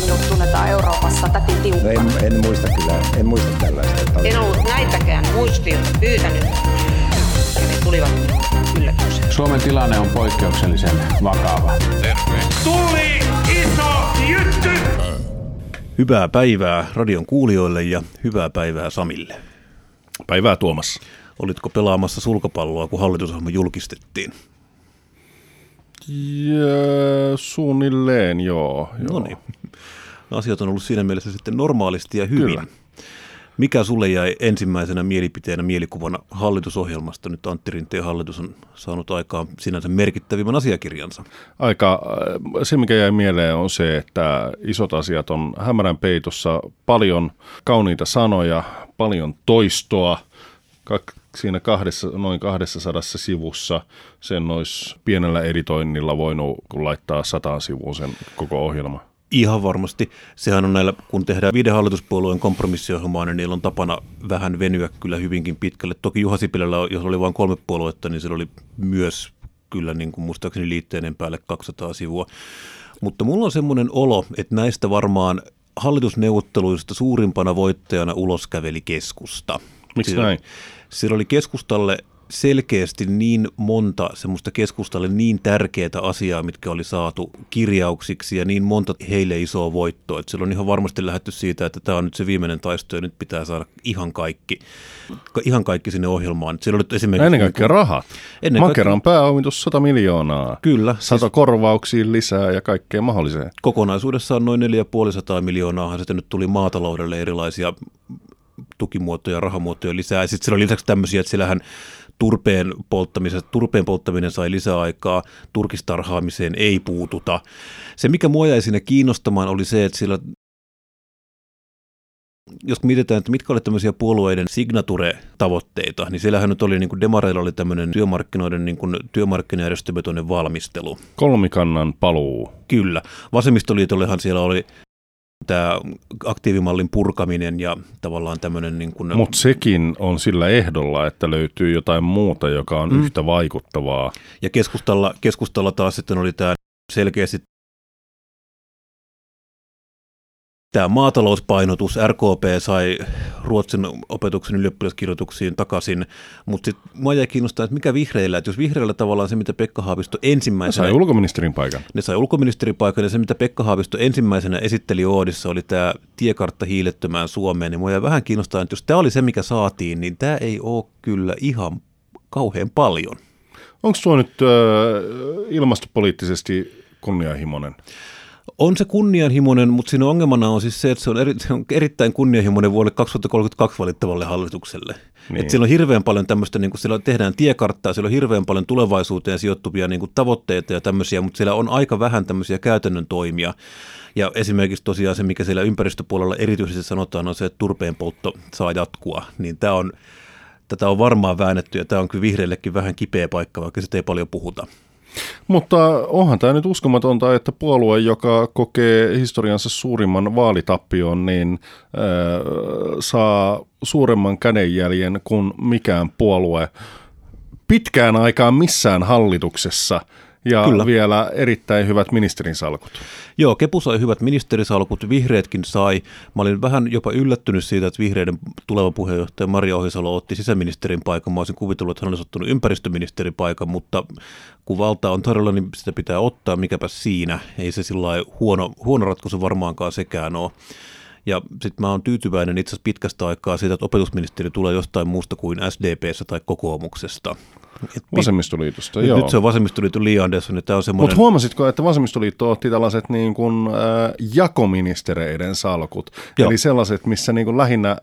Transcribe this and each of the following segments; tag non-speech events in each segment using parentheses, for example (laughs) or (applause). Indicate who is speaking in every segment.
Speaker 1: minut tunnetaan Euroopassa tätin
Speaker 2: No
Speaker 1: tiukkana.
Speaker 2: en, en muista kyllä, en muista tällaista. Että
Speaker 3: En ollut näitäkään muistiota pyytänyt. Ja ne tulivat yllätyksenä.
Speaker 4: Suomen tilanne on poikkeuksellisen vakava.
Speaker 5: Tuli iso jytty!
Speaker 6: Hyvää päivää radion kuulijoille ja hyvää päivää Samille.
Speaker 7: Päivää Tuomas.
Speaker 6: Olitko pelaamassa sulkapalloa, kun hallitusohjelma julkistettiin?
Speaker 7: Ja, suunnilleen, joo. joo.
Speaker 6: No niin. Asiat on ollut siinä mielessä sitten normaalisti ja hyvin.
Speaker 7: Kyllä.
Speaker 6: Mikä sulle jäi ensimmäisenä mielipiteenä mielikuvana hallitusohjelmasta? Nyt Antti Rinteen hallitus on saanut aikaan sinänsä merkittävimmän asiakirjansa.
Speaker 7: Aika, äh, se mikä jäi mieleen on se, että isot asiat on hämärän peitossa, paljon kauniita sanoja, paljon toistoa, siinä kahdessa, noin 200 sivussa sen olisi pienellä editoinnilla voinut laittaa sataan sivuun sen koko ohjelma.
Speaker 6: Ihan varmasti. Sehän on näillä, kun tehdään viiden hallituspuolueen kompromissiohjelmaa, niin niillä on tapana vähän venyä kyllä hyvinkin pitkälle. Toki Juha Sipilällä, jos oli vain kolme puoluetta, niin sillä oli myös kyllä niin kuin muistaakseni liitteinen päälle 200 sivua. Mutta mulla on semmoinen olo, että näistä varmaan hallitusneuvotteluista suurimpana voittajana ulos käveli keskusta.
Speaker 7: Miksi näin?
Speaker 6: Siellä oli keskustalle selkeästi niin monta semmoista keskustalle niin tärkeää asiaa, mitkä oli saatu kirjauksiksi ja niin monta heille isoa voittoa. Että siellä on ihan varmasti lähdetty siitä, että tämä on nyt se viimeinen taisto ja nyt pitää saada ihan kaikki, ka- ihan kaikki sinne ohjelmaan. Että Siellä oli nyt esimerkiksi...
Speaker 7: Ennen kaikkea rahat.
Speaker 6: Ennen
Speaker 7: Makeran pääomitus 100 miljoonaa.
Speaker 6: Kyllä,
Speaker 7: Sato
Speaker 6: siis
Speaker 7: korvauksiin lisää ja kaikkea mahdolliseen.
Speaker 6: kokonaisuudessaan noin 450 miljoonaa, sitten nyt tuli maataloudelle erilaisia tukimuotoja, rahamuotoja lisää. Ja sitten siellä oli lisäksi tämmöisiä, että siellähän turpeen, polttamisesta, turpeen polttaminen sai lisäaikaa, turkistarhaamiseen ei puututa. Se, mikä mua jäi siinä kiinnostamaan, oli se, että siellä jos mietitään, että mitkä olivat tämmöisiä puolueiden signature-tavoitteita, niin siellähän nyt oli, niin kuin Demareilla oli tämmöinen työmarkkinoiden niin kuin työmarkkinajärjestövetoinen valmistelu.
Speaker 7: Kolmikannan paluu.
Speaker 6: Kyllä. Vasemmistoliitollehan siellä oli tämä aktiivimallin purkaminen ja tavallaan tämmöinen niin kuin,
Speaker 7: Mutta sekin on sillä ehdolla, että löytyy jotain muuta, joka on mm. yhtä vaikuttavaa.
Speaker 6: ja keskustalla, keskustalla taas sitten oli tämä selkeästi tämä maatalouspainotus, RKP sai Ruotsin opetuksen ylioppilaskirjoituksiin takaisin, mutta sitten mua jäi kiinnostaa, että mikä vihreillä, että jos vihreillä tavallaan se, mitä Pekka Haavisto ensimmäisenä...
Speaker 7: Sai ulkoministerin paikan.
Speaker 6: Ne sai ulkoministeripaikan ja se, mitä Pekka Haavisto ensimmäisenä esitteli Oodissa, oli tämä tiekartta hiilettömään Suomeen. Niin mua jäi vähän kiinnostaa, että jos tämä oli se, mikä saatiin, niin tämä ei ole kyllä ihan kauhean paljon.
Speaker 7: Onko tuo nyt ö, ilmastopoliittisesti kunnianhimoinen?
Speaker 6: On se kunnianhimoinen, mutta siinä ongelmana on siis se, että se on, eri, se on erittäin kunnianhimoinen vuodelle 2032 valittavalle hallitukselle.
Speaker 7: Niin.
Speaker 6: Niin. siellä on hirveän paljon tämmöistä, niin kuin siellä tehdään tiekarttaa, siellä on hirveän paljon tulevaisuuteen sijoittuvia niin kuin tavoitteita ja tämmöisiä, mutta siellä on aika vähän tämmöisiä käytännön toimia. Ja esimerkiksi tosiaan se, mikä siellä ympäristöpuolella erityisesti sanotaan, on se, että turpeen poltto saa jatkua. Niin tämä on, tätä on varmaan väännetty ja tämä on kyllä vihreillekin vähän kipeä paikka, vaikka sitä ei paljon puhuta.
Speaker 7: Mutta onhan tämä nyt uskomatonta, että puolue, joka kokee historiansa suurimman vaalitappion, niin äh, saa suuremman kädenjäljen kuin mikään puolue pitkään aikaan missään hallituksessa ja
Speaker 6: Kyllä.
Speaker 7: vielä erittäin hyvät ministerin salkut.
Speaker 6: Joo, Kepu sai hyvät ministerisalkut, vihreätkin sai. Mä olin vähän jopa yllättynyt siitä, että vihreiden tuleva puheenjohtaja Maria Ohisalo otti sisäministerin paikan. Mä olisin kuvitellut, että hän olisi ottanut ympäristöministerin paikan, mutta kun valta on tarjolla, niin sitä pitää ottaa, mikäpä siinä. Ei se sillä huono, huono ratkaisu varmaankaan sekään ole. Ja sitten mä oon tyytyväinen itse asiassa pitkästä aikaa siitä, että opetusministeri tulee jostain muusta kuin SDPssä tai kokoomuksesta. Et
Speaker 7: Vasemmistoliitosta,
Speaker 6: nyt,
Speaker 7: joo.
Speaker 6: nyt se on vasemmistoliiton Li Andersson, ja tämä on semmoinen...
Speaker 7: Mutta huomasitko, että vasemmistoliitto otti tällaiset niin kuin, äh, jakoministereiden salkut?
Speaker 6: Joo.
Speaker 7: Eli sellaiset, missä niin kuin lähinnä äh,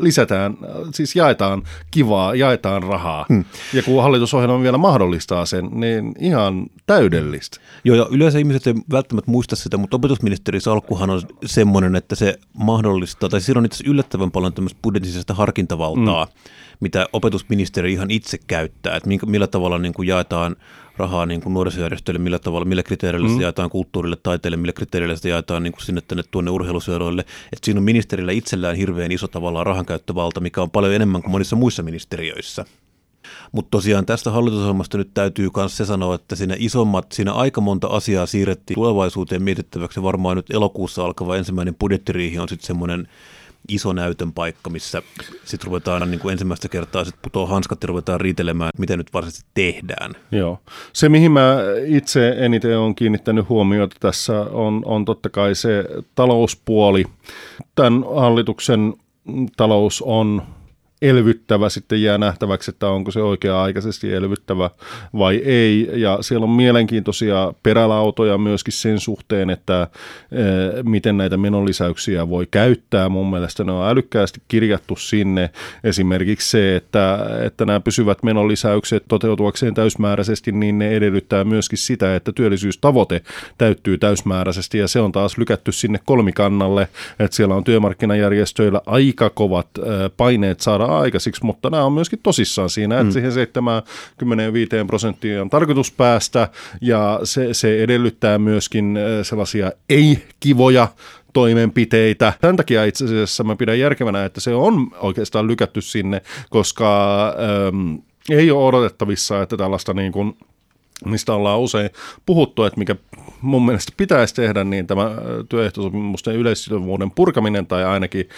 Speaker 7: lisätään, äh, siis jaetaan kivaa, jaetaan rahaa. Hmm. Ja kun hallitusohjelma vielä mahdollistaa sen, niin ihan täydellistä.
Speaker 6: Joo, ja yleensä ihmiset ei välttämättä muista sitä, mutta opetusministerin salkkuhan on semmoinen, että se mahdollistaa, tai siinä on itse asiassa yllättävän paljon tämmöistä budjetisesta harkintavaltaa, mm. Mitä opetusministeri ihan itse käyttää, että millä tavalla niin kuin jaetaan rahaa niin kuin nuorisojärjestöille, millä tavalla, millä kriteereillä mm. se jaetaan kulttuurille, taiteelle, millä kriteereillä se jaetaan niin kuin sinne tänne tuonne urheiluseuroille, että siinä on ministerillä itsellään hirveän iso tavallaan rahankäyttövalta, mikä on paljon enemmän kuin monissa muissa ministeriöissä. Mutta tosiaan tästä hallitusohjelmasta nyt täytyy myös se sanoa, että siinä isommat, siinä aika monta asiaa siirrettiin tulevaisuuteen mietittäväksi. Varmaan nyt elokuussa alkava ensimmäinen budjettiriihi on sitten semmoinen iso näytön paikka, missä sitten ruvetaan niin kuin ensimmäistä kertaa sit putoo hanskat ja ruvetaan riitelemään, että miten nyt varsinaisesti tehdään.
Speaker 7: Joo. Se, mihin mä itse eniten olen kiinnittänyt huomiota tässä, on, on totta kai se talouspuoli. Tämän hallituksen talous on elvyttävä, sitten jää nähtäväksi, että onko se oikea-aikaisesti elvyttävä vai ei. Ja siellä on mielenkiintoisia perälautoja myöskin sen suhteen, että e, miten näitä menolisäyksiä voi käyttää. Mun mielestä ne on älykkäästi kirjattu sinne. Esimerkiksi se, että, että nämä pysyvät menolisäykset toteutuakseen täysmääräisesti, niin ne edellyttää myöskin sitä, että työllisyystavoite täyttyy täysmääräisesti ja se on taas lykätty sinne kolmikannalle, että siellä on työmarkkinajärjestöillä aika kovat e, paineet saada aikaisiksi, mutta nämä on myöskin tosissaan siinä, että mm. siihen 75 prosenttia on tarkoitus päästä ja se, se edellyttää myöskin äh, sellaisia ei-kivoja toimenpiteitä. Tämän takia itse asiassa mä pidän järkevänä, että se on oikeastaan lykätty sinne, koska ähm, ei ole odotettavissa, että tällaista niin kuin mistä ollaan usein puhuttu, että mikä mun mielestä pitäisi tehdä, niin tämä työehtosopimusten yleissitovuuden purkaminen tai ainakin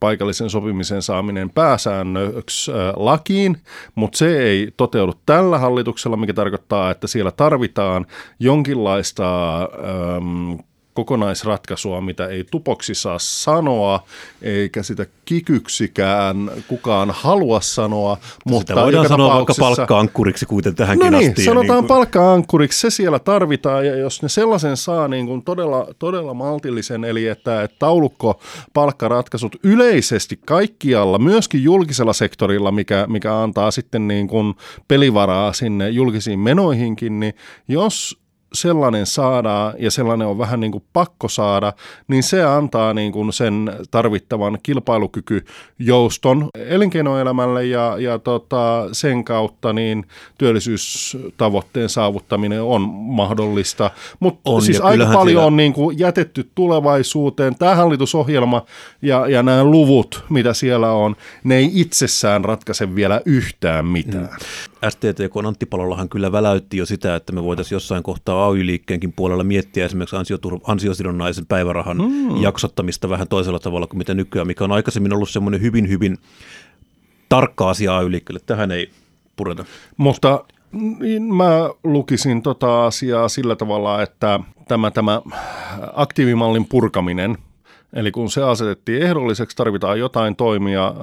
Speaker 7: paikallisen sopimisen saaminen pääsäännöksi lakiin, mutta se ei toteudu tällä hallituksella, mikä tarkoittaa, että siellä tarvitaan jonkinlaista kokonaisratkaisua, mitä ei tupoksi saa sanoa, eikä sitä kikyksikään kukaan halua sanoa.
Speaker 6: Mutta sitä voidaan sanoa tapauksessa... vaikka palkka-ankkuriksi kuten tähänkin
Speaker 7: no niin,
Speaker 6: asti.
Speaker 7: sanotaan niin kuin... palkka-ankkuriksi, se siellä tarvitaan, ja jos ne sellaisen saa niin kuin todella, todella maltillisen, eli että, että taulukko palkkaratkaisut yleisesti kaikkialla, myöskin julkisella sektorilla, mikä, mikä antaa sitten niin kuin pelivaraa sinne julkisiin menoihinkin, niin jos sellainen saadaan ja sellainen on vähän niin kuin pakko saada, niin se antaa niin kuin sen tarvittavan kilpailukykyjouston elinkeinoelämälle ja, ja tota, sen kautta niin työllisyystavoitteen saavuttaminen on mahdollista. Mutta siis aika paljon siellä... on niin kuin jätetty tulevaisuuteen. Tämä hallitusohjelma ja, ja nämä luvut, mitä siellä on, ne ei itsessään ratkaise vielä yhtään mitään.
Speaker 6: Mm. STTK Antti Palollahan kyllä väläytti jo sitä, että me voitaisiin jossain kohtaa AY-liikkeenkin puolella miettiä esimerkiksi ansiosidonnaisen päivärahan mm. jaksottamista vähän toisella tavalla kuin mitä nykyään, mikä on aikaisemmin ollut semmoinen hyvin, hyvin tarkka asia AY-liikkeelle. Tähän ei pureta.
Speaker 7: Mutta niin mä lukisin tota asiaa sillä tavalla, että tämä, tämä aktiivimallin purkaminen – Eli kun se asetettiin ehdolliseksi, tarvitaan jotain toimia,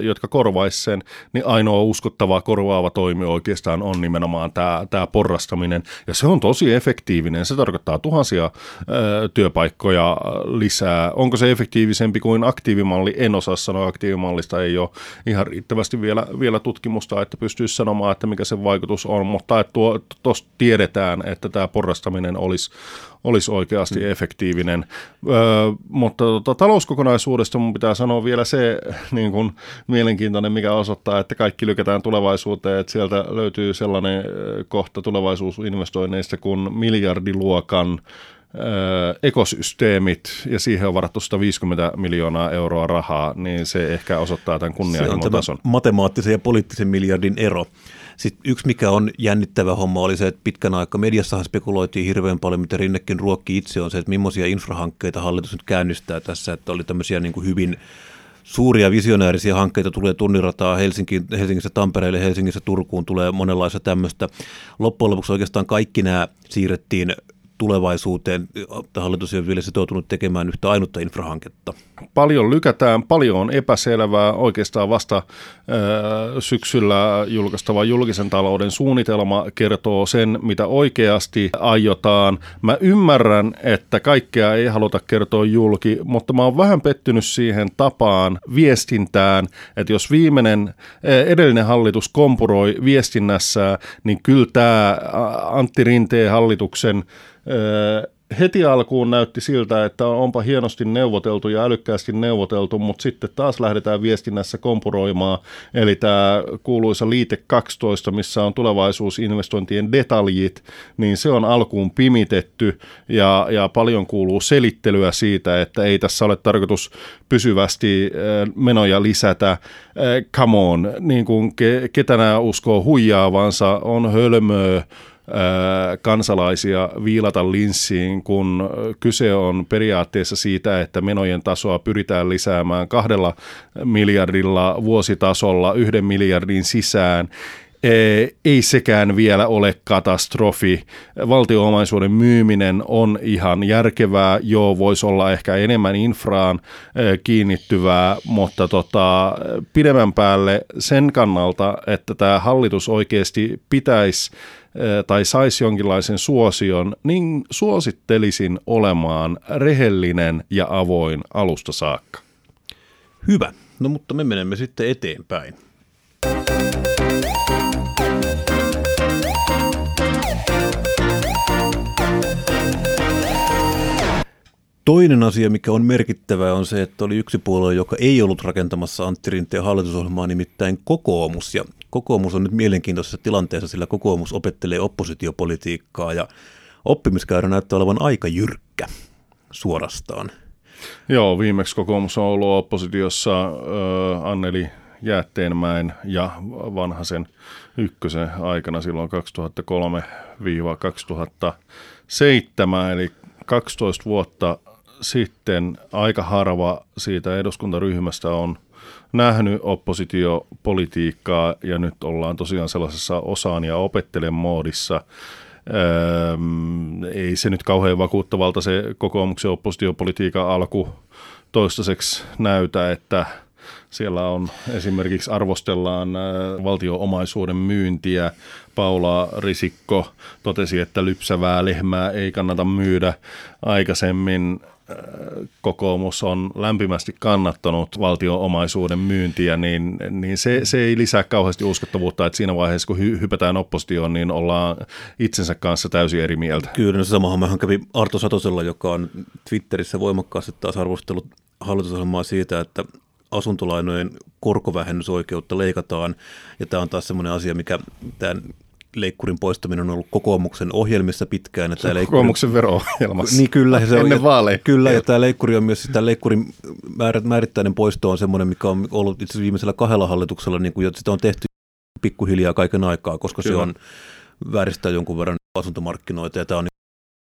Speaker 7: jotka korvaisi sen, niin ainoa uskottava korvaava toimi oikeastaan on nimenomaan tämä, tämä porrastaminen. Ja se on tosi efektiivinen. Se tarkoittaa tuhansia työpaikkoja lisää. Onko se efektiivisempi kuin aktiivimalli? En osaa sanoa. Aktiivimallista ei ole ihan riittävästi vielä, vielä tutkimusta, että pystyisi sanomaan, että mikä se vaikutus on. Mutta tuosta tiedetään, että tämä porrastaminen olisi, olisi oikeasti mm. efektiivinen. Ö, mutta tota, talouskokonaisuudesta mun pitää sanoa vielä se niin kun, mielenkiintoinen, mikä osoittaa, että kaikki lykätään tulevaisuuteen, että sieltä löytyy sellainen kohta tulevaisuusinvestoinneista kuin miljardiluokan ekosysteemit ja siihen on varattu 150 miljoonaa euroa rahaa, niin se ehkä osoittaa tämän kunnianhimon tason.
Speaker 6: matemaattisen ja poliittisen miljardin ero. Sitten yksi, mikä on jännittävä homma, oli se, että pitkän aikaa mediassahan spekuloitiin hirveän paljon, mitä Rinnekin ruokki itse on se, että millaisia infrahankkeita hallitus nyt käynnistää tässä, että oli tämmöisiä niin kuin hyvin suuria visionäärisiä hankkeita tulee tunnirataa Helsinki, Helsingissä Tampereelle, Helsingissä Turkuun tulee monenlaista tämmöistä. Loppujen lopuksi oikeastaan kaikki nämä siirrettiin tulevaisuuteen. Hallitus ei ole vielä sitoutunut tekemään yhtä ainutta infrahanketta.
Speaker 7: Paljon lykätään, paljon on epäselvää. Oikeastaan vasta äh, syksyllä julkaistava julkisen talouden suunnitelma kertoo sen, mitä oikeasti aiotaan. Mä ymmärrän, että kaikkea ei haluta kertoa julki, mutta mä oon vähän pettynyt siihen tapaan viestintään, että jos viimeinen edellinen hallitus kompuroi viestinnässä, niin kyllä tämä Antti Rinteen hallituksen heti alkuun näytti siltä, että onpa hienosti neuvoteltu ja älykkäästi neuvoteltu, mutta sitten taas lähdetään viestinnässä kompuroimaan. Eli tämä kuuluisa liite 12, missä on tulevaisuusinvestointien detaljit, niin se on alkuun pimitetty ja, ja paljon kuuluu selittelyä siitä, että ei tässä ole tarkoitus pysyvästi menoja lisätä. Come on, niin kuin ketä nämä uskoo huijaavansa, on hölmöä kansalaisia viilata linssiin, kun kyse on periaatteessa siitä, että menojen tasoa pyritään lisäämään kahdella miljardilla vuositasolla yhden miljardin sisään ei sekään vielä ole katastrofi. Valtioomaisuuden myyminen on ihan järkevää, joo, voisi olla ehkä enemmän infraan kiinnittyvää, mutta tota, pidemmän päälle sen kannalta, että tämä hallitus oikeasti pitäisi tai saisi jonkinlaisen suosion, niin suosittelisin olemaan rehellinen ja avoin alusta saakka.
Speaker 6: Hyvä. No mutta me menemme sitten eteenpäin. Toinen asia, mikä on merkittävää, on se, että oli yksi puolue, joka ei ollut rakentamassa Antti Rinteen hallitusohjelmaa, nimittäin kokoomus. Ja kokoomus on nyt mielenkiintoisessa tilanteessa, sillä kokoomus opettelee oppositiopolitiikkaa ja oppimiskäyrä näyttää olevan aika jyrkkä suorastaan.
Speaker 7: Joo, viimeksi kokoomus on ollut oppositiossa äh, Anneli Jäätteenmäen ja Vanhasen ykkösen aikana silloin 2003-2007, eli 12 vuotta sitten aika harva siitä eduskuntaryhmästä on nähnyt oppositiopolitiikkaa ja nyt ollaan tosiaan sellaisessa osaan ja opettelen moodissa. Ei se nyt kauhean vakuuttavalta se kokoomuksen oppositiopolitiikan alku toistaiseksi näytä, että siellä on esimerkiksi arvostellaan valtioomaisuuden myyntiä. Paula Risikko totesi, että lypsävää lehmää ei kannata myydä. Aikaisemmin kokoomus on lämpimästi kannattanut valtion omaisuuden myyntiä, niin, niin se, se ei lisää kauheasti uskottavuutta, että siinä vaiheessa, kun hy, hypätään oppositioon, niin ollaan itsensä kanssa täysin eri mieltä.
Speaker 6: Kyllä, no samahan mehän kävi Arto Satosella, joka on Twitterissä voimakkaasti taas arvostellut hallitusohjelmaa siitä, että asuntolainojen korkovähennysoikeutta leikataan, ja tämä on taas semmoinen asia, mikä tämän leikkurin poistaminen on ollut kokoomuksen ohjelmissa pitkään.
Speaker 7: Että se leikkuri... kokoomuksen vero-ohjelmassa.
Speaker 6: Niin kyllä. Se on,
Speaker 7: Ennen vaaleja.
Speaker 6: Kyllä, ja tämä leikkuri on myös, tämä leikkurin määrittäinen poisto on semmoinen, mikä on ollut itse asiassa viimeisellä kahdella hallituksella, niin kuin, sitä on tehty pikkuhiljaa kaiken aikaa, koska kyllä. se on vääristää jonkun verran asuntomarkkinoita, ja tämä on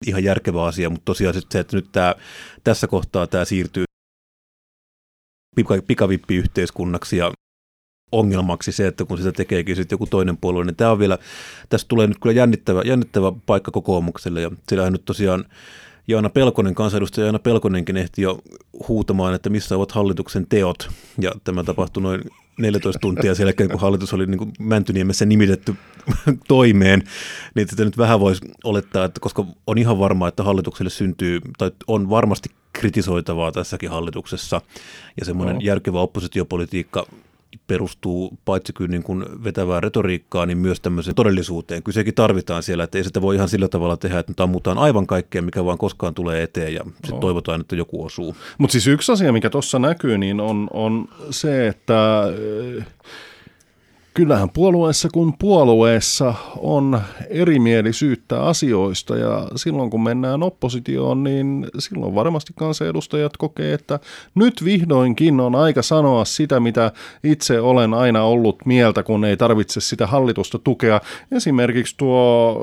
Speaker 6: ihan järkevä asia, mutta tosiaan se, että nyt tämä, tässä kohtaa tämä siirtyy pikavippiyhteiskunnaksi ja ongelmaksi se, että kun sitä tekeekin sitten joku toinen puolue, niin tämä on vielä, tästä tulee nyt kyllä jännittävä, jännittävä paikka kokoomukselle ja siellähän nyt tosiaan Jaana Pelkonen, kansanedustaja Jaana Pelkonenkin ehti jo huutamaan, että missä ovat hallituksen teot. Ja tämä tapahtui noin 14 tuntia sen jälkeen, kun hallitus oli niin kuin Mäntyniemessä nimitetty (laughs) toimeen, niin tätä nyt vähän voisi olettaa, että koska on ihan varmaa, että hallitukselle syntyy, tai on varmasti kritisoitavaa tässäkin hallituksessa, ja semmoinen no. järkevä oppositiopolitiikka perustuu paitsi kyllä niin kuin vetävää retoriikkaa, niin myös tämmöiseen todellisuuteen. Kyllä sekin tarvitaan siellä, että ei sitä voi ihan sillä tavalla tehdä, että nyt ammutaan aivan kaikkea, mikä vaan koskaan tulee eteen ja sitten no. toivotaan, että joku osuu.
Speaker 7: Mutta siis yksi asia, mikä tuossa näkyy, niin on, on se, että kyllähän puolueessa kun puolueessa on erimielisyyttä asioista ja silloin kun mennään oppositioon, niin silloin varmasti kansanedustajat kokee, että nyt vihdoinkin on aika sanoa sitä, mitä itse olen aina ollut mieltä, kun ei tarvitse sitä hallitusta tukea. Esimerkiksi tuo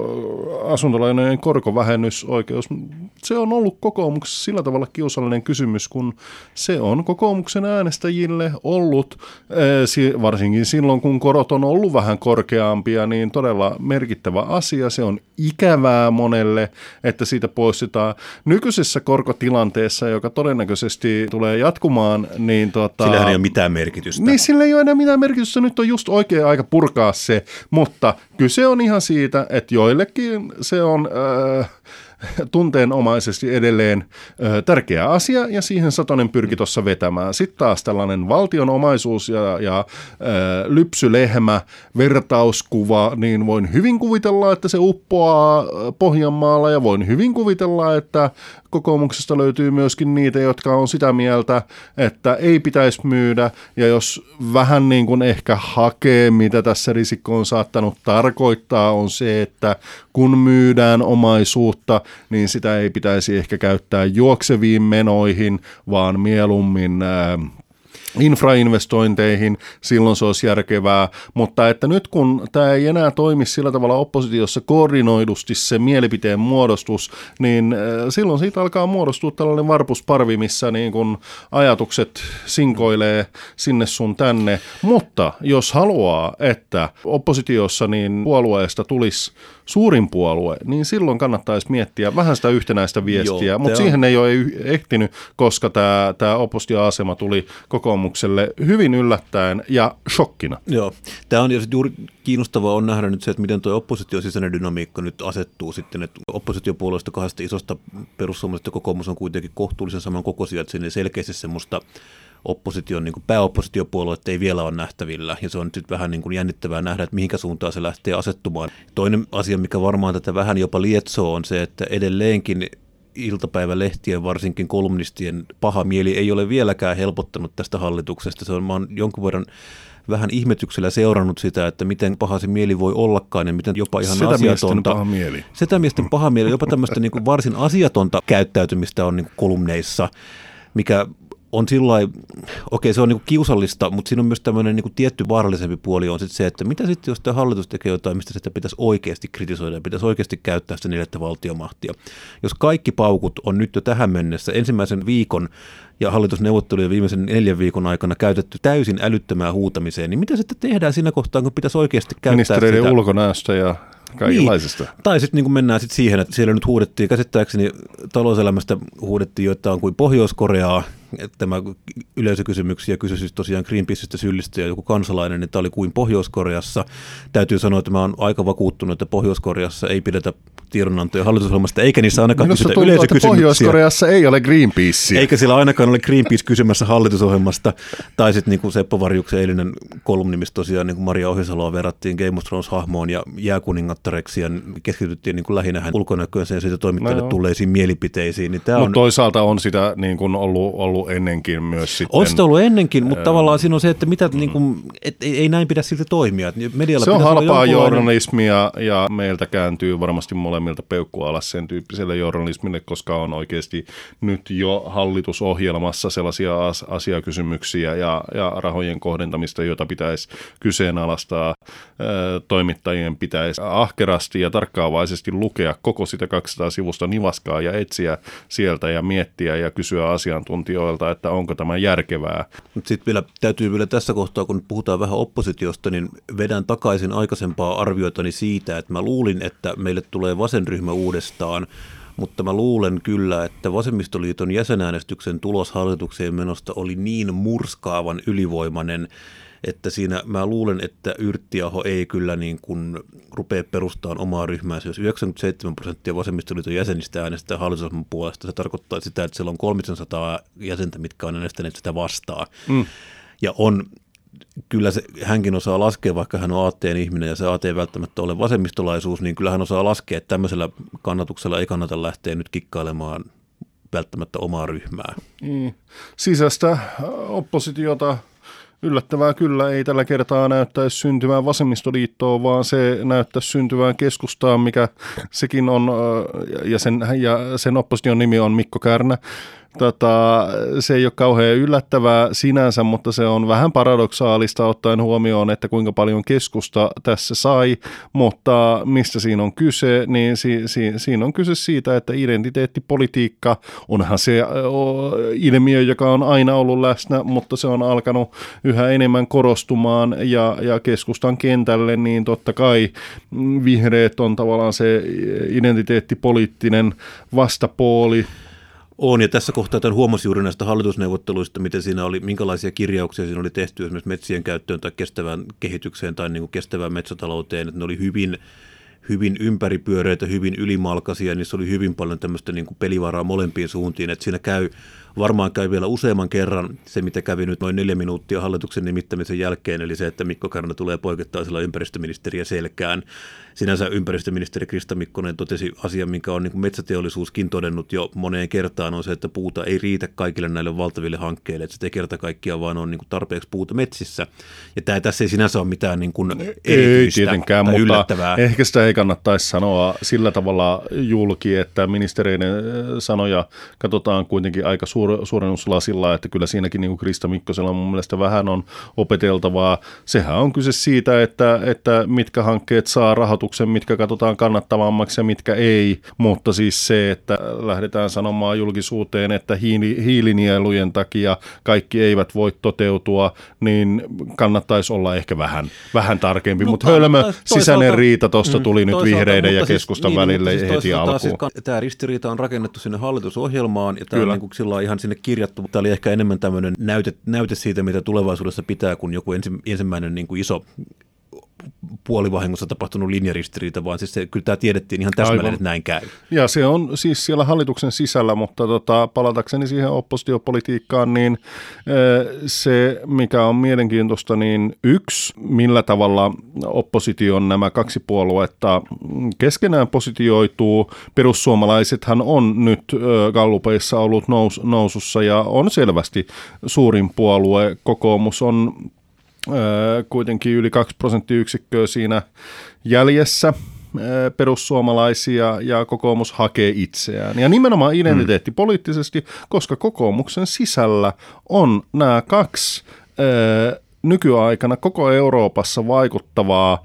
Speaker 7: asuntolainojen korkovähennysoikeus, se on ollut kokoomuksessa sillä tavalla kiusallinen kysymys, kun se on kokoomuksen äänestäjille ollut, eh, varsinkin silloin kun korot korot on ollut vähän korkeampia, niin todella merkittävä asia. Se on ikävää monelle, että siitä poistetaan. Nykyisessä korkotilanteessa, joka todennäköisesti tulee jatkumaan, niin tota,
Speaker 6: Sillähän ei ole mitään merkitystä.
Speaker 7: Niin, sillä ei ole enää mitään merkitystä. Nyt on just oikea aika purkaa se, mutta kyse on ihan siitä, että joillekin se on... Äh, tunteenomaisesti edelleen ö, tärkeä asia ja siihen Satonen pyrki tuossa vetämään. Sitten taas tällainen valtion omaisuus ja, ja ö, lypsylehmä, vertauskuva, niin voin hyvin kuvitella, että se uppoaa Pohjanmaalla ja voin hyvin kuvitella, että kokoomuksesta löytyy myöskin niitä, jotka on sitä mieltä, että ei pitäisi myydä, ja jos vähän niin kuin ehkä hakee, mitä tässä risikko on saattanut tarkoittaa, on se, että kun myydään omaisuutta, niin sitä ei pitäisi ehkä käyttää juokseviin menoihin, vaan mieluummin ää, infrainvestointeihin, silloin se olisi järkevää, mutta että nyt kun tämä ei enää toimi sillä tavalla oppositiossa koordinoidusti se mielipiteen muodostus, niin äh, silloin siitä alkaa muodostua tällainen varpusparvi, missä niin kun ajatukset sinkoilee sinne sun tänne, mutta jos haluaa, että oppositiossa niin puolueesta tulisi suurin puolue, niin silloin kannattaisi miettiä vähän sitä yhtenäistä viestiä, mutta siihen ei ole ehtinyt, koska tämä, tämä oppositioasema tuli kokoomukselle hyvin yllättäen ja shokkina.
Speaker 6: Joo, tämä on juuri kiinnostavaa on nähdä nyt se, että miten tuo opposition sisäinen dynamiikka nyt asettuu sitten, että oppositiopuolueesta kahdesta isosta perussuomalaisesta kokoomus on kuitenkin kohtuullisen saman kokoisia, että sinne selkeästi semmoista opposition, niin pääoppositiopuolueet ei vielä ole nähtävillä, ja se on nyt vähän niin kuin jännittävää nähdä, että mihinkä suuntaan se lähtee asettumaan. Toinen asia, mikä varmaan tätä vähän jopa lietsoo, on se, että edelleenkin iltapäivälehtien, varsinkin kolumnistien paha mieli ei ole vieläkään helpottanut tästä hallituksesta. Se on, mä oon jonkun verran vähän ihmetyksellä seurannut sitä, että miten paha se mieli voi ollakaan ja miten jopa ihan
Speaker 7: Sitä
Speaker 6: asiatonta.
Speaker 7: paha mieli.
Speaker 6: Sitä miesten paha mieli, jopa tämmöistä niin kuin varsin asiatonta käyttäytymistä on niin kuin kolumneissa, mikä on sillä okei se on niin kiusallista, mutta siinä on myös tämmöinen niin tietty vaarallisempi puoli on sit se, että mitä sitten jos tämä hallitus tekee jotain, mistä sitä pitäisi oikeasti kritisoida ja pitäisi oikeasti käyttää sitä neljättä valtiomahtia. Jos kaikki paukut on nyt jo tähän mennessä ensimmäisen viikon ja hallitusneuvottelujen viimeisen neljän viikon aikana käytetty täysin älyttömään huutamiseen, niin mitä sitten tehdään siinä kohtaa, kun pitäisi oikeasti käyttää
Speaker 7: Ministereiden
Speaker 6: sitä?
Speaker 7: ulkonäöstä ja kaikenlaisista.
Speaker 6: Niin. Tai sitten niin mennään sit siihen, että siellä nyt huudettiin, käsittääkseni talouselämästä huudettiin jotain kuin Pohjois-Koreaa, että tämä yleisökysymyksiä kysyi siis tosiaan Greenpeaceista syyllistä ja joku kansalainen, niin tämä oli kuin Pohjois-Koreassa. Täytyy sanoa, että mä oon aika vakuuttunut, että Pohjois-Koreassa ei pidetä tiedonantoja hallitusohjelmasta, eikä niissä ainakaan
Speaker 7: Minusta
Speaker 6: kysytä yleisökysymyksiä.
Speaker 7: Pohjois-Koreassa ei ole Greenpeacea.
Speaker 6: Eikä sillä ainakaan ole Greenpeace kysymässä hallitusohjelmasta. Tai sitten niin kuin Seppo Varjuksen eilinen kolumni, missä tosiaan niin kuin Maria Ohisaloa verrattiin Game of Thrones-hahmoon ja jääkuningattareksi ja keskityttiin niin kuin lähinnä hänen ulkonäköönsä ja siitä toimittajille no tulleisiin mielipiteisiin. Niin
Speaker 7: Mutta on... toisaalta on sitä niin kuin ollut, ollut ennenkin myös sitten.
Speaker 6: On sitä ollut ennenkin, mutta tavallaan siinä on se, että mitä, mm. niin kuin, et, ei, ei näin pidä silti toimia. Medialla
Speaker 7: se on halpaa journalismia ja meiltä kääntyy varmasti molemmilta peukku alas sen tyyppiselle journalismille, koska on oikeasti nyt jo hallitusohjelmassa sellaisia asiakysymyksiä ja, ja rahojen kohdentamista, joita pitäisi kyseenalaistaa. Toimittajien pitäisi ahkerasti ja tarkkaavaisesti lukea koko sitä 200 sivusta nivaskaa ja etsiä sieltä ja miettiä ja kysyä asiantuntijoilta, että onko tämä järkevää.
Speaker 6: Sitten vielä täytyy vielä tässä kohtaa, kun puhutaan vähän oppositiosta, niin vedän takaisin aikaisempaa arvioitani siitä, että mä luulin, että meille tulee vasenryhmä uudestaan, mutta mä luulen kyllä, että Vasemmistoliiton jäsenäänestyksen tulos hallitukseen menosta oli niin murskaavan ylivoimainen, että siinä mä luulen, että Yrttiaho ei kyllä niin kuin rupea perustamaan omaa ryhmää. Jos 97 prosenttia vasemmistoliiton jäsenistä äänestää hallitusohjelman puolesta, se tarkoittaa sitä, että siellä on 300 jäsentä, mitkä on äänestäneet sitä vastaan. Mm. Ja on kyllä se, hänkin osaa laskea, vaikka hän on aatteen ihminen ja se aate ei välttämättä ole vasemmistolaisuus, niin kyllä hän osaa laskea, että tämmöisellä kannatuksella ei kannata lähteä nyt kikkailemaan välttämättä omaa ryhmää.
Speaker 7: Mm. Sisäistä oppositiota Yllättävää kyllä ei tällä kertaa näyttäisi syntyvään vasemmistoliittoon, vaan se näyttäisi syntyvään keskustaan, mikä sekin on, ja sen, ja sen opposition nimi on Mikko Kärnä. Tota, se ei ole kauhean yllättävää sinänsä, mutta se on vähän paradoksaalista ottaen huomioon, että kuinka paljon keskusta tässä sai, mutta mistä siinä on kyse, niin si, si, siinä on kyse siitä, että identiteettipolitiikka onhan se o, ilmiö, joka on aina ollut läsnä, mutta se on alkanut yhä enemmän korostumaan ja, ja keskustan kentälle, niin totta kai vihreät on tavallaan se identiteettipoliittinen vastapuoli,
Speaker 6: on, ja tässä kohtaa tämän huomasi juuri näistä hallitusneuvotteluista, miten siinä oli, minkälaisia kirjauksia siinä oli tehty esimerkiksi metsien käyttöön tai kestävään kehitykseen tai niin kuin kestävään metsätalouteen, että ne oli hyvin, hyvin ympäripyöreitä, hyvin ylimalkaisia, niissä oli hyvin paljon tämmöistä niin kuin pelivaraa molempiin suuntiin, että siinä käy varmaan käy vielä useamman kerran se, mitä kävi nyt noin neljä minuuttia hallituksen nimittämisen jälkeen, eli se, että Mikko Karna tulee poikittaisella ympäristöministeriä selkään. Sinänsä ympäristöministeri Krista Mikkonen totesi asian, minkä on niin kuin metsäteollisuuskin todennut jo moneen kertaan, on se, että puuta ei riitä kaikille näille valtaville hankkeille, että se ei kerta kaikkiaan vaan on niin kuin tarpeeksi puuta metsissä. Ja tämä tässä ei sinänsä ole mitään niin kuin erityistä
Speaker 7: ei tietenkään,
Speaker 6: tai
Speaker 7: mutta
Speaker 6: yllättävää.
Speaker 7: ehkä sitä ei kannattaisi sanoa sillä tavalla julki, että ministereiden sanoja katsotaan kuitenkin aika suur, suurennuslasilla, että kyllä siinäkin niin kuin Krista Mikkosella mun mielestä vähän on opeteltavaa. Sehän on kyse siitä, että, että mitkä hankkeet saa rahoituksen, mitkä katsotaan kannattavammaksi ja mitkä ei, mutta siis se, että lähdetään sanomaan julkisuuteen, että hiili, hiilinielujen takia kaikki eivät voi toteutua, niin kannattaisi olla ehkä vähän, vähän tarkempi, no, mutta hölmö sisäinen riita tuosta mm, tuli nyt vihreiden ja keskustan siis, välille niin, heti siis alkuun. Siis,
Speaker 6: tämä ristiriita on rakennettu sinne hallitusohjelmaan ja tämä on niin kuin sillä ihan sinne kirjattu. Tämä oli ehkä enemmän tämmöinen näyte, näyte siitä, mitä tulevaisuudessa pitää, kun joku ensi, ensimmäinen niin kuin iso puolivahingossa tapahtunut linjaristiriita, vaan siis se, kyllä tämä tiedettiin ihan täsmälleen, että näin käy.
Speaker 7: Ja se on siis siellä hallituksen sisällä, mutta tota, palatakseni siihen oppositiopolitiikkaan, niin se, mikä on mielenkiintoista, niin yksi, millä tavalla opposition nämä kaksi puoluetta keskenään positioituu. Perussuomalaisethan on nyt Gallupeissa ollut nous, nousussa ja on selvästi suurin puolue. Kokoomus on kuitenkin yli 2 prosenttiyksikköä siinä jäljessä perussuomalaisia ja kokoomus hakee itseään. Ja nimenomaan identiteettipoliittisesti, koska kokoomuksen sisällä on nämä kaksi nykyaikana koko Euroopassa vaikuttavaa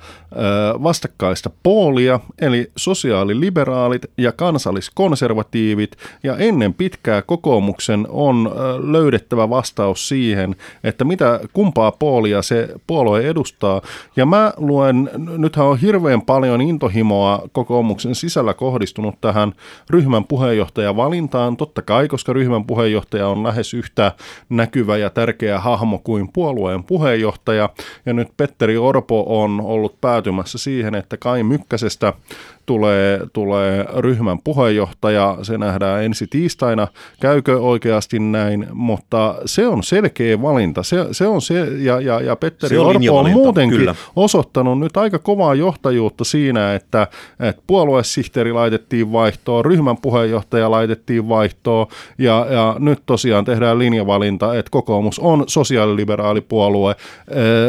Speaker 7: vastakkaista poolia, eli sosiaaliliberaalit ja kansalliskonservatiivit, ja ennen pitkää kokoomuksen on löydettävä vastaus siihen, että mitä kumpaa poolia se puolue edustaa. Ja mä luen, nythän on hirveän paljon intohimoa kokoomuksen sisällä kohdistunut tähän ryhmän puheenjohtajavalintaan, totta kai, koska ryhmän puheenjohtaja on lähes yhtä näkyvä ja tärkeä hahmo kuin puolueen puheenjohtaja, ja nyt Petteri Orpo on ollut päätymässä siihen, että Kai Mykkäsestä tulee, tulee ryhmän puheenjohtaja. Se nähdään ensi tiistaina. Käykö oikeasti näin? Mutta se on selkeä valinta. Se, se on se, ja, ja, ja Petteri on Orpo on muutenkin kyllä. osoittanut nyt aika kovaa johtajuutta siinä, että, että puoluesihteeri laitettiin vaihtoon, ryhmän puheenjohtaja laitettiin vaihtoon, ja, ja nyt tosiaan tehdään linjavalinta, että kokoomus on sosiaaliliberaalipuolue.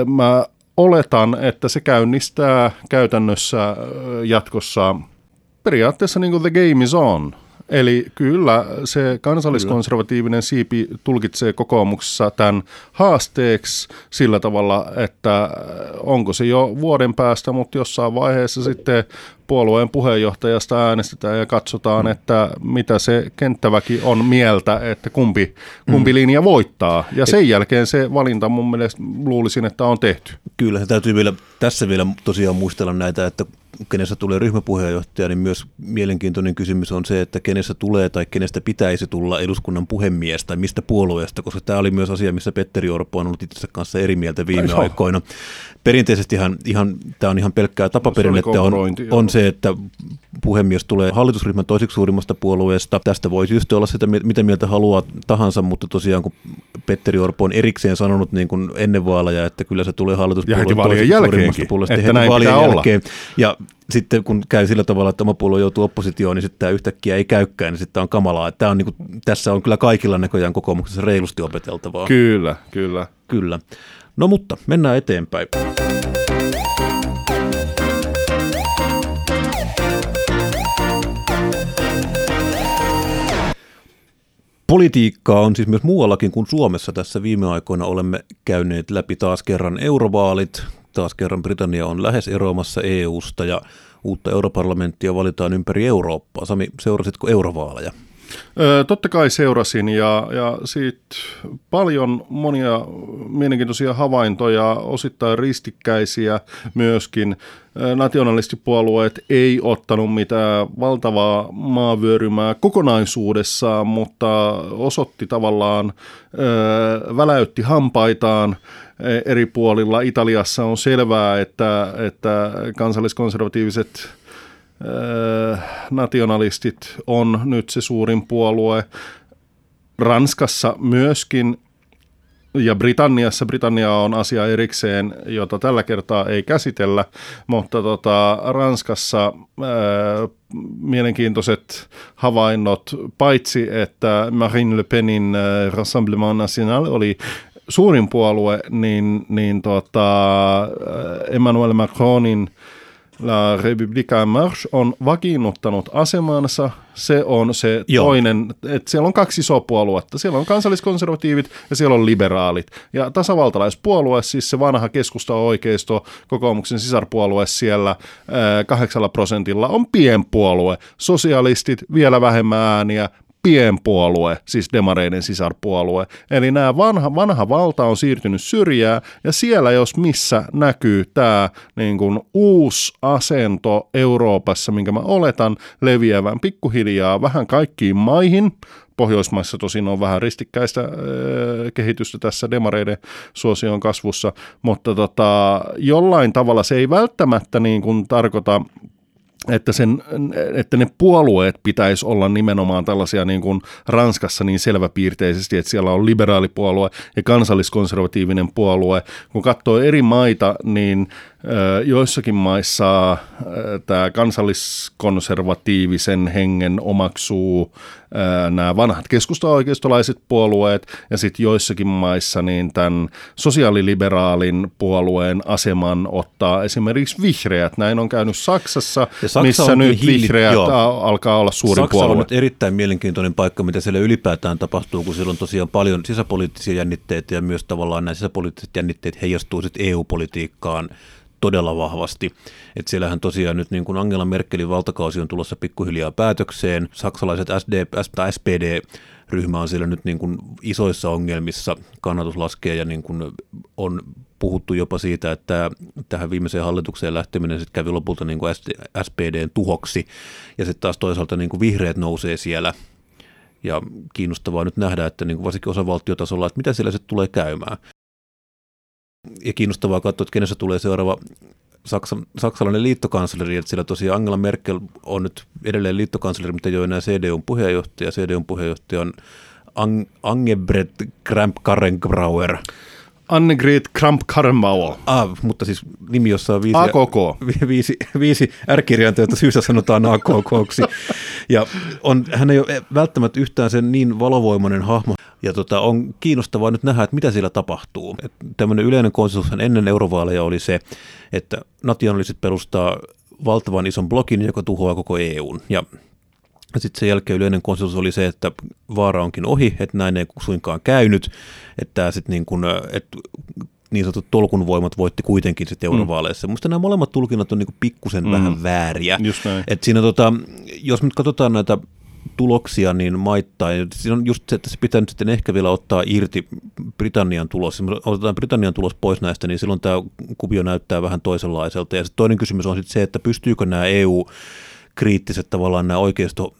Speaker 7: Mä oletan, että se käynnistää käytännössä jatkossa periaatteessa niin kuin the game is on. Eli kyllä se kansalliskonservatiivinen siipi tulkitsee kokoomuksessa tämän haasteeksi sillä tavalla, että onko se jo vuoden päästä, mutta jossain vaiheessa sitten puolueen puheenjohtajasta äänestetään ja katsotaan, että mitä se kenttäväki on mieltä, että kumpi, kumpi mm. linja voittaa. Ja sen jälkeen se valinta mun mielestä luulisin, että on tehty.
Speaker 6: Kyllä, se täytyy vielä, tässä vielä tosiaan muistella näitä, että kenestä tulee ryhmäpuheenjohtaja, niin myös mielenkiintoinen kysymys on se, että kenestä tulee tai kenestä pitäisi tulla eduskunnan puhemies tai mistä puolueesta, koska tämä oli myös asia, missä Petteri Orpo on ollut itse kanssa eri mieltä viime Ai, aikoina. Perinteisesti ihan, ihan, tämä on ihan pelkkää tapaperinnettä, on, on se, että puhemies tulee hallitusryhmän toiseksi suurimmasta puolueesta. Tästä voi just olla sitä, mitä mieltä haluaa tahansa, mutta tosiaan kun Petteri Orpo on erikseen sanonut niin kuin ennen vaaleja, että kyllä se tulee hallituspuolueen toiseksi suurimmasta puolueesta että näin vaalien jälkeen. Olla. Ja sitten kun käy sillä tavalla, että oma puolue joutuu oppositioon, niin sitten tämä yhtäkkiä ei käykään, niin sitten on kamalaa. Tämä on niin kuin, tässä on kyllä kaikilla näköjään kokoomuksessa reilusti opeteltavaa.
Speaker 7: Kyllä, kyllä.
Speaker 6: Kyllä. No mutta, mennään eteenpäin. Politiikkaa on siis myös muuallakin kuin Suomessa. Tässä viime aikoina olemme käyneet läpi taas kerran eurovaalit. Taas kerran Britannia on lähes eroamassa EUsta ja uutta europarlamenttia valitaan ympäri Eurooppaa. Sami, seurasitko eurovaaleja?
Speaker 7: Totta kai seurasin ja, ja siitä paljon monia mielenkiintoisia havaintoja, osittain ristikkäisiä myöskin. Nationalistipuolueet ei ottanut mitään valtavaa maavyörymää kokonaisuudessaan, mutta osoitti tavallaan, väläytti hampaitaan eri puolilla. Italiassa on selvää, että, että kansalliskonservatiiviset nationalistit on nyt se suurin puolue. Ranskassa myöskin ja Britanniassa, Britannia on asia erikseen, jota tällä kertaa ei käsitellä, mutta tota, Ranskassa ää, mielenkiintoiset havainnot, paitsi että Marine Le Penin ää, Rassemblement National oli suurin puolue, niin, niin tota, Emmanuel Macronin La République en Marche on vakiinnuttanut asemansa. Se on se Joo. toinen, että siellä on kaksi isoa puoluetta. Siellä on kansalliskonservatiivit ja siellä on liberaalit. Ja tasavaltalaispuolue, siis se vanha keskusta oikeisto, kokoomuksen sisarpuolue siellä kahdeksalla prosentilla on pienpuolue. Sosialistit vielä vähemmän ääniä, pienpuolue, siis demareiden sisarpuolue. Eli nämä vanha, vanha valta on siirtynyt syrjään ja siellä jos missä näkyy tämä niin kuin uusi asento Euroopassa, minkä mä oletan leviävän pikkuhiljaa vähän kaikkiin maihin, Pohjoismaissa tosin on vähän ristikkäistä äh, kehitystä tässä demareiden suosion kasvussa, mutta tota, jollain tavalla se ei välttämättä niin kuin tarkoita että, sen, että ne puolueet pitäisi olla nimenomaan tällaisia niin kuin Ranskassa niin selväpiirteisesti, että siellä on liberaalipuolue ja kansalliskonservatiivinen puolue. Kun katsoo eri maita, niin Joissakin maissa tämä kansalliskonservatiivisen hengen omaksuu nämä vanhat keskusta-oikeistolaiset puolueet ja sitten joissakin maissa niin tämän sosiaaliliberaalin puolueen aseman ottaa esimerkiksi vihreät. Näin on käynyt Saksassa, Saksa missä nyt hiili... vihreät Joo. alkaa olla suuri
Speaker 6: Saksa
Speaker 7: puolue.
Speaker 6: on nyt erittäin mielenkiintoinen paikka, mitä siellä ylipäätään tapahtuu, kun siellä on tosiaan paljon sisäpoliittisia jännitteitä ja myös tavallaan nämä sisäpoliittiset jännitteet heijastuu sitten EU-politiikkaan todella vahvasti. Että siellähän tosiaan nyt niin kuin Angela Merkelin valtakausi on tulossa pikkuhiljaa päätökseen. Saksalaiset SD, SPD ryhmä on siellä nyt niin kuin isoissa ongelmissa, kannatus laskee ja niin kuin on puhuttu jopa siitä, että tähän viimeiseen hallitukseen lähteminen sitten kävi lopulta niin kuin SPDn tuhoksi ja sitten taas toisaalta niin kuin vihreät nousee siellä ja kiinnostavaa nyt nähdä, että niin kuin varsinkin osavaltiotasolla, että mitä siellä sitten tulee käymään ja kiinnostavaa katsoa, että kenessä tulee seuraava Saksa, saksalainen liittokansleri, että siellä tosiaan Angela Merkel on nyt edelleen liittokansleri, mutta ei ole enää CDUn puheenjohtaja. CDUn puheenjohtaja on Ang, Angebret Kramp-Karrenbrauer.
Speaker 7: Annegret Kramp-Karrenbauer.
Speaker 6: Ah, mutta siis nimi, jossa on viisi,
Speaker 7: AKK.
Speaker 6: viisi, viisi R-kirjainta, joita syystä sanotaan AKKksi. Ja on, hän ei ole välttämättä yhtään sen niin valovoimainen hahmo, ja tota, on kiinnostavaa nyt nähdä, että mitä siellä tapahtuu. Et tämmöinen yleinen konsensus ennen eurovaaleja oli se, että nationalistit perustaa valtavan ison blokin, joka tuhoaa koko EUn. Ja sitten sen jälkeen yleinen konsensus oli se, että vaara onkin ohi, että näin ei suinkaan käynyt, että sitten niin kuin, että niin sanotut tolkun voimat voitti kuitenkin sitten eurovaaleissa. Mm. Musta nämä molemmat tulkinnat on niin pikkusen mm. vähän vääriä. Et siinä tota, jos nyt katsotaan näitä tuloksia niin maittain. Siinä on just se, että se pitää nyt sitten ehkä vielä ottaa irti Britannian tulos. Jos otetaan Britannian tulos pois näistä, niin silloin tämä kuvio näyttää vähän toisenlaiselta. Ja sitten toinen kysymys on sitten se, että pystyykö nämä EU-kriittiset tavallaan nämä oikeisto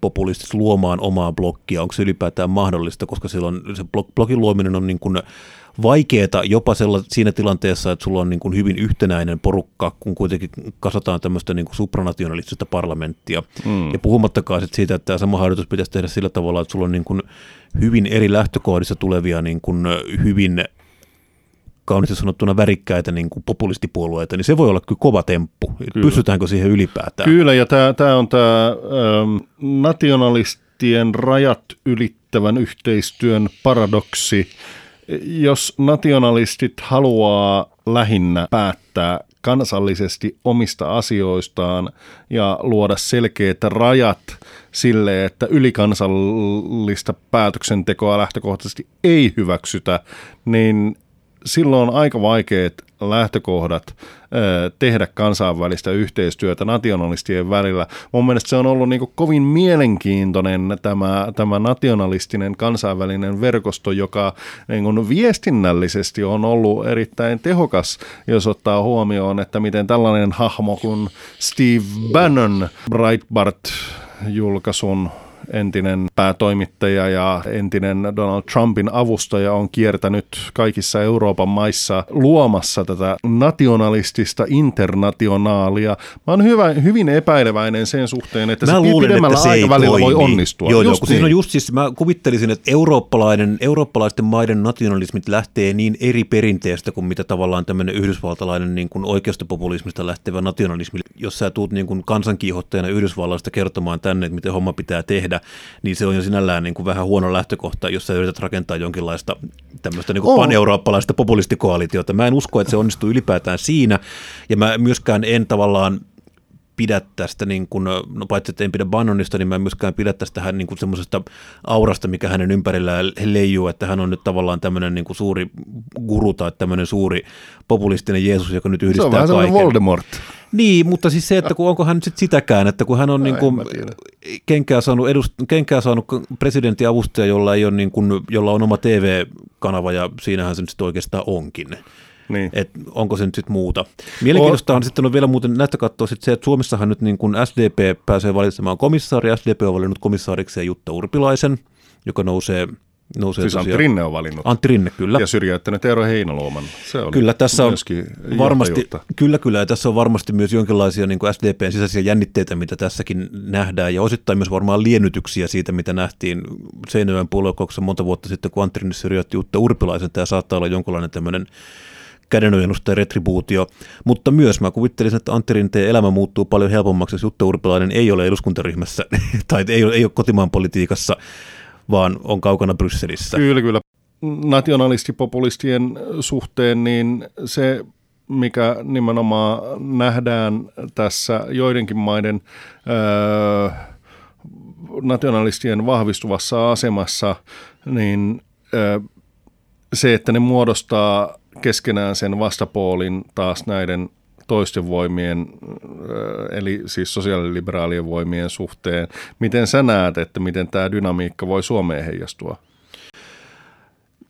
Speaker 6: populistit luomaan omaa blokkia, onko se ylipäätään mahdollista, koska silloin se blogin luominen on niin kuin vaikeaa jopa sella, siinä tilanteessa, että sulla on niin kuin hyvin yhtenäinen porukka, kun kuitenkin kasataan tämmöistä niin kuin supranationalistista parlamenttia. Mm. Ja puhumattakaan sit siitä, että tämä sama harjoitus pitäisi tehdä sillä tavalla, että sulla on niin kuin hyvin eri lähtökohdissa tulevia niin kuin hyvin kauniisti sanottuna värikkäitä niin kuin populistipuolueita, niin se voi olla kyllä kova temppu. Kyllä. Pystytäänkö siihen ylipäätään?
Speaker 7: Kyllä, ja tämä on tämä ähm, nationalistien rajat ylittävän yhteistyön paradoksi, jos nationalistit haluaa lähinnä päättää kansallisesti omista asioistaan ja luoda selkeät rajat sille, että ylikansallista päätöksentekoa lähtökohtaisesti ei hyväksytä, niin silloin on aika vaikeat lähtökohdat tehdä kansainvälistä yhteistyötä nationalistien välillä. Mun mielestä se on ollut niin kovin mielenkiintoinen tämä, tämä nationalistinen kansainvälinen verkosto, joka niin viestinnällisesti on ollut erittäin tehokas, jos ottaa huomioon, että miten tällainen hahmo kuin Steve Bannon Breitbart julkaisun entinen päätoimittaja ja entinen Donald Trumpin avustaja on kiertänyt kaikissa Euroopan maissa luomassa tätä nationalistista internationaalia. Mä oon hyvä, hyvin epäileväinen sen suhteen, että
Speaker 6: Mä
Speaker 7: se
Speaker 6: luulen,
Speaker 7: pidemmällä
Speaker 6: että se
Speaker 7: aikavälillä voi
Speaker 6: toimi.
Speaker 7: onnistua.
Speaker 6: Joo, joo,
Speaker 7: Just
Speaker 6: kun siis
Speaker 7: niin.
Speaker 6: on just siis, mä kuvittelisin, että eurooppalainen, eurooppalaisten maiden nationalismit lähtee niin eri perinteestä kuin mitä tavallaan tämmöinen yhdysvaltalainen niin kuin oikeistopopulismista lähtevä nationalismi. Jos sä tuut niin kuin kansankiihottajana Yhdysvalloista kertomaan tänne, että miten homma pitää tehdä, niin se on jo sinällään niin kuin vähän huono lähtökohta, jos sä yrität rakentaa jonkinlaista tämmöistä niin kuin pan-eurooppalaista populistikoalitiota. Mä en usko, että se onnistuu ylipäätään siinä, ja mä myöskään en tavallaan pidä tästä, niin kuin, no paitsi että en pidä Bannonista, niin mä en myöskään pidä tästä hän niin kuin semmoisesta aurasta, mikä hänen ympärillään leijuu, että hän on nyt tavallaan tämmöinen niin kuin suuri guru tai tämmöinen suuri populistinen Jeesus, joka nyt
Speaker 7: Se on
Speaker 6: yhdistää
Speaker 7: vähän
Speaker 6: kaiken.
Speaker 7: Voldemort.
Speaker 6: Niin, mutta siis se, että kun onko hän nyt sit sitäkään, että kun hän on niin kuin kenkää saanut, edust, kenkää saanut presidentin avustaja, jolla, ei ole niin kuin, jolla on oma TV-kanava ja siinähän se nyt sitten oikeastaan onkin.
Speaker 7: Niin.
Speaker 6: Et onko se nyt sitten muuta. Mielenkiintoista on sitten on vielä muuten näistä katsoa sit se, että Suomessahan nyt niin kun SDP pääsee valitsemaan komissaari, SDP on valinnut komissaarikseen Jutta Urpilaisen, joka nousee, nousee
Speaker 7: Siis Antti Rinne on valinnut.
Speaker 6: Antti Rinne, kyllä.
Speaker 7: Ja syrjäyttänyt Eero Heinäluoman. Se oli
Speaker 6: Kyllä tässä on varmasti,
Speaker 7: johtajuutta.
Speaker 6: kyllä, kyllä, ja tässä on varmasti myös jonkinlaisia niin kuin SDPn sisäisiä jännitteitä, mitä tässäkin nähdään, ja osittain myös varmaan liennytyksiä siitä, mitä nähtiin Seinäjoen puoluekokouksessa monta vuotta sitten, kun Antti Rinne syrjäytti Jutta Urpilaisen, tämä saattaa olla jonkinlainen tämmöinen kädenojennus tai retribuutio, mutta myös mä kuvittelisin, että Antti Rinteen elämä muuttuu paljon helpommaksi, jos Jutta Urpilainen ei ole eduskuntaryhmässä (laughs) tai ei ole, ei ole kotimaan politiikassa, vaan on kaukana Brysselissä.
Speaker 7: Kyllä, kyllä. Nationalistipopulistien suhteen, niin se, mikä nimenomaan nähdään tässä joidenkin maiden öö, nationalistien vahvistuvassa asemassa, niin öö, se, että ne muodostaa keskenään sen vastapuolin taas näiden toisten voimien, ö, eli siis sosiaaliliberaalien voimien suhteen. Miten sä näet, että miten tämä dynamiikka voi Suomeen heijastua?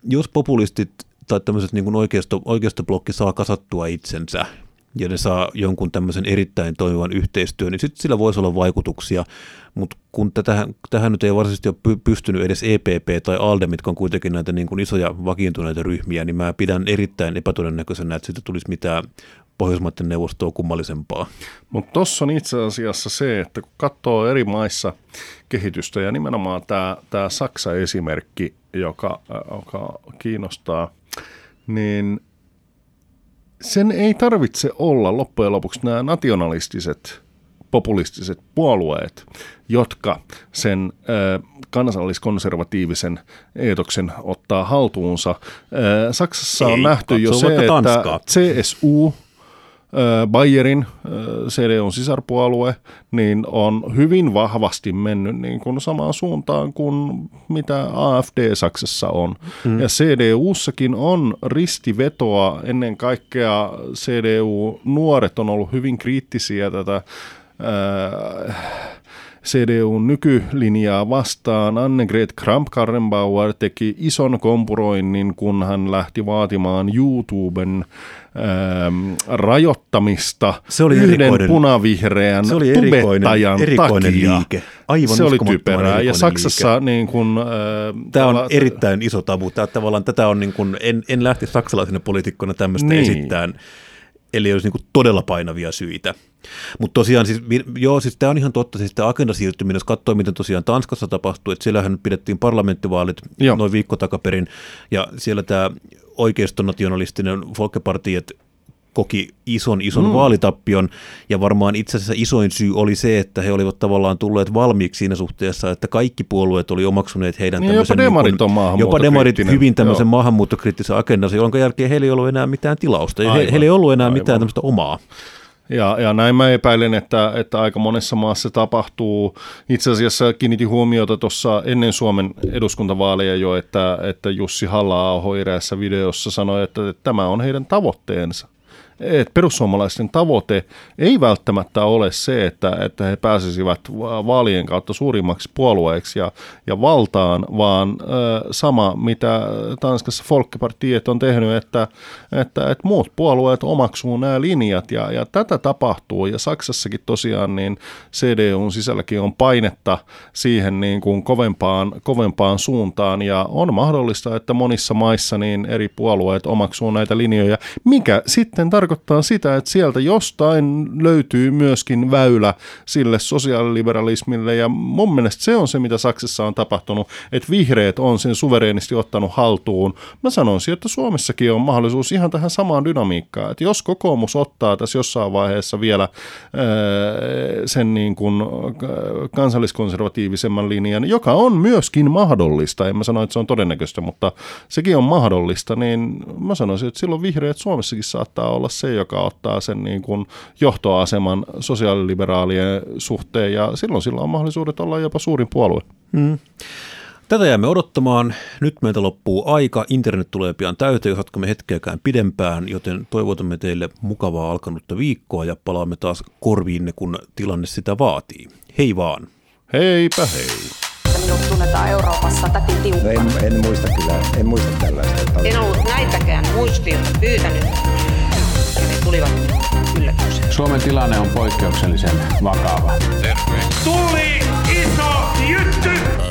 Speaker 6: jos populistit tai tämmöiset niin oikeisto, oikeistoblokki saa kasattua itsensä ja ne saa jonkun tämmöisen erittäin toimivan yhteistyön, niin sitten sillä voisi olla vaikutuksia, mutta kun tätähän, tähän nyt ei varsinaisesti ole py- pystynyt edes EPP tai ALDE, mitkä on kuitenkin näitä niin kuin isoja vakiintuneita ryhmiä, niin mä pidän erittäin epätodennäköisenä, että siitä tulisi mitään Pohjoismaiden neuvostoa kummallisempaa.
Speaker 7: Mutta tuossa on itse asiassa se, että kun katsoo eri maissa kehitystä ja nimenomaan tämä, Saksa-esimerkki, joka, äh, joka kiinnostaa, niin sen ei tarvitse olla loppujen lopuksi nämä nationalistiset, populistiset puolueet, jotka sen ö, kansalliskonservatiivisen eetoksen ottaa haltuunsa. Ö, Saksassa on
Speaker 6: Ei,
Speaker 7: nähty jo se, että
Speaker 6: Tanskaa.
Speaker 7: CSU, Bayerin, ö, CDUn sisarpuolue, niin on hyvin vahvasti mennyt niin kuin samaan suuntaan kuin mitä AFD Saksassa on. Mm. Ja CDUssakin on ristivetoa, ennen kaikkea CDU-nuoret on ollut hyvin kriittisiä tätä ää, CDUn nykylinjaa vastaan. Annegret Kramp-Karrenbauer teki ison kompuroinnin, kun hän lähti vaatimaan YouTuben ähm, rajoittamista
Speaker 6: Se oli
Speaker 7: yhden
Speaker 6: erikoinen-
Speaker 7: punavihreän
Speaker 6: Se oli erikoinen,
Speaker 7: tubettajan
Speaker 6: erikoinen
Speaker 7: takia.
Speaker 6: liike. Aivan
Speaker 7: se oli typerää. Ja Saksassa
Speaker 6: liike.
Speaker 7: niin kun, äh,
Speaker 6: Tämä on
Speaker 7: tava-
Speaker 6: erittäin iso tabu. Tämä, tavallaan, tätä on niin kuin, en, en lähti saksalaisena poliitikkona tämmöistä
Speaker 7: niin.
Speaker 6: esittämään, eli olisi niin todella painavia syitä. Mutta tosiaan, siis, joo, siis tämä on ihan totta, siis tämä agendasiirtyminen, jos katsoo, miten tosiaan Tanskassa tapahtui, että siellähän pidettiin parlamenttivaalit
Speaker 7: joo.
Speaker 6: noin viikko takaperin, ja siellä tämä oikeistonationalistinen Folkepartiet koki ison, ison mm. vaalitappion, ja varmaan itse asiassa isoin syy oli se, että he olivat tavallaan tulleet valmiiksi siinä suhteessa, että kaikki puolueet oli omaksuneet heidän
Speaker 7: Niin,
Speaker 6: tämmöisen...
Speaker 7: jopa demarit
Speaker 6: niin
Speaker 7: on
Speaker 6: kuin-
Speaker 7: maahanmuuttokriittinen.
Speaker 6: Jopa demarit hyvin tämmöisen
Speaker 7: Joo.
Speaker 6: maahanmuuttokriittisen agendansa, jolloin jälkeen heillä ei ollut enää mitään tilausta. He,
Speaker 7: Aivan,
Speaker 6: heillä ei ollut enää
Speaker 7: aivan.
Speaker 6: mitään tämmöistä omaa.
Speaker 7: Ja, ja näin mä epäilen, että, että aika monessa maassa tapahtuu. Itse asiassa kiinnitin huomiota tuossa ennen Suomen eduskuntavaaleja jo, että, että Jussi halla eräässä videossa sanoi, että, että tämä on heidän tavoitteensa. Että perussuomalaisten tavoite ei välttämättä ole se, että, että he pääsisivät vaalien kautta suurimmaksi puolueeksi ja, ja valtaan, vaan ö, sama, mitä Tanskassa Folkepartiet on tehnyt, että, että, että muut puolueet omaksuu nämä linjat ja, ja tätä tapahtuu. Ja Saksassakin tosiaan niin CDUn sisälläkin on painetta siihen niin kuin kovempaan, kovempaan suuntaan. Ja on mahdollista, että monissa maissa niin eri puolueet omaksuu näitä linjoja, mikä sitten tarkoittaa sitä, että sieltä jostain löytyy myöskin väylä sille sosiaaliliberalismille ja mun mielestä se on se, mitä Saksassa on tapahtunut, että vihreät on sen suvereenisti ottanut haltuun. Mä sanoisin, että Suomessakin on mahdollisuus ihan tähän samaan dynamiikkaan, että jos kokoomus ottaa tässä jossain vaiheessa vielä sen niin kuin kansalliskonservatiivisemman linjan, joka on myöskin mahdollista, en mä sano, että se on todennäköistä, mutta sekin on mahdollista, niin mä sanoisin, että silloin vihreät Suomessakin saattaa olla se, joka ottaa sen niin kuin johtoaseman sosiaaliliberaalien suhteen, ja silloin sillä on mahdollisuudet olla jopa suurin puolue. Hmm.
Speaker 6: Tätä jäämme odottamaan. Nyt meiltä loppuu aika. Internet tulee pian täyteen, jos me hetkeäkään pidempään, joten toivotamme teille mukavaa alkanutta viikkoa ja palaamme taas korviinne, kun tilanne sitä vaatii. Hei vaan!
Speaker 7: Heipä hei!
Speaker 1: Minut tunnetaan Euroopassa täti tiukka.
Speaker 2: No en, en muista kyllä, en muista tällaista.
Speaker 3: En ollut näitäkään muistilta pyytänyt ja ne tulivat yllätykseen.
Speaker 4: Suomen tilanne on poikkeuksellisen vakava. Terve.
Speaker 5: Tuli iso jytty!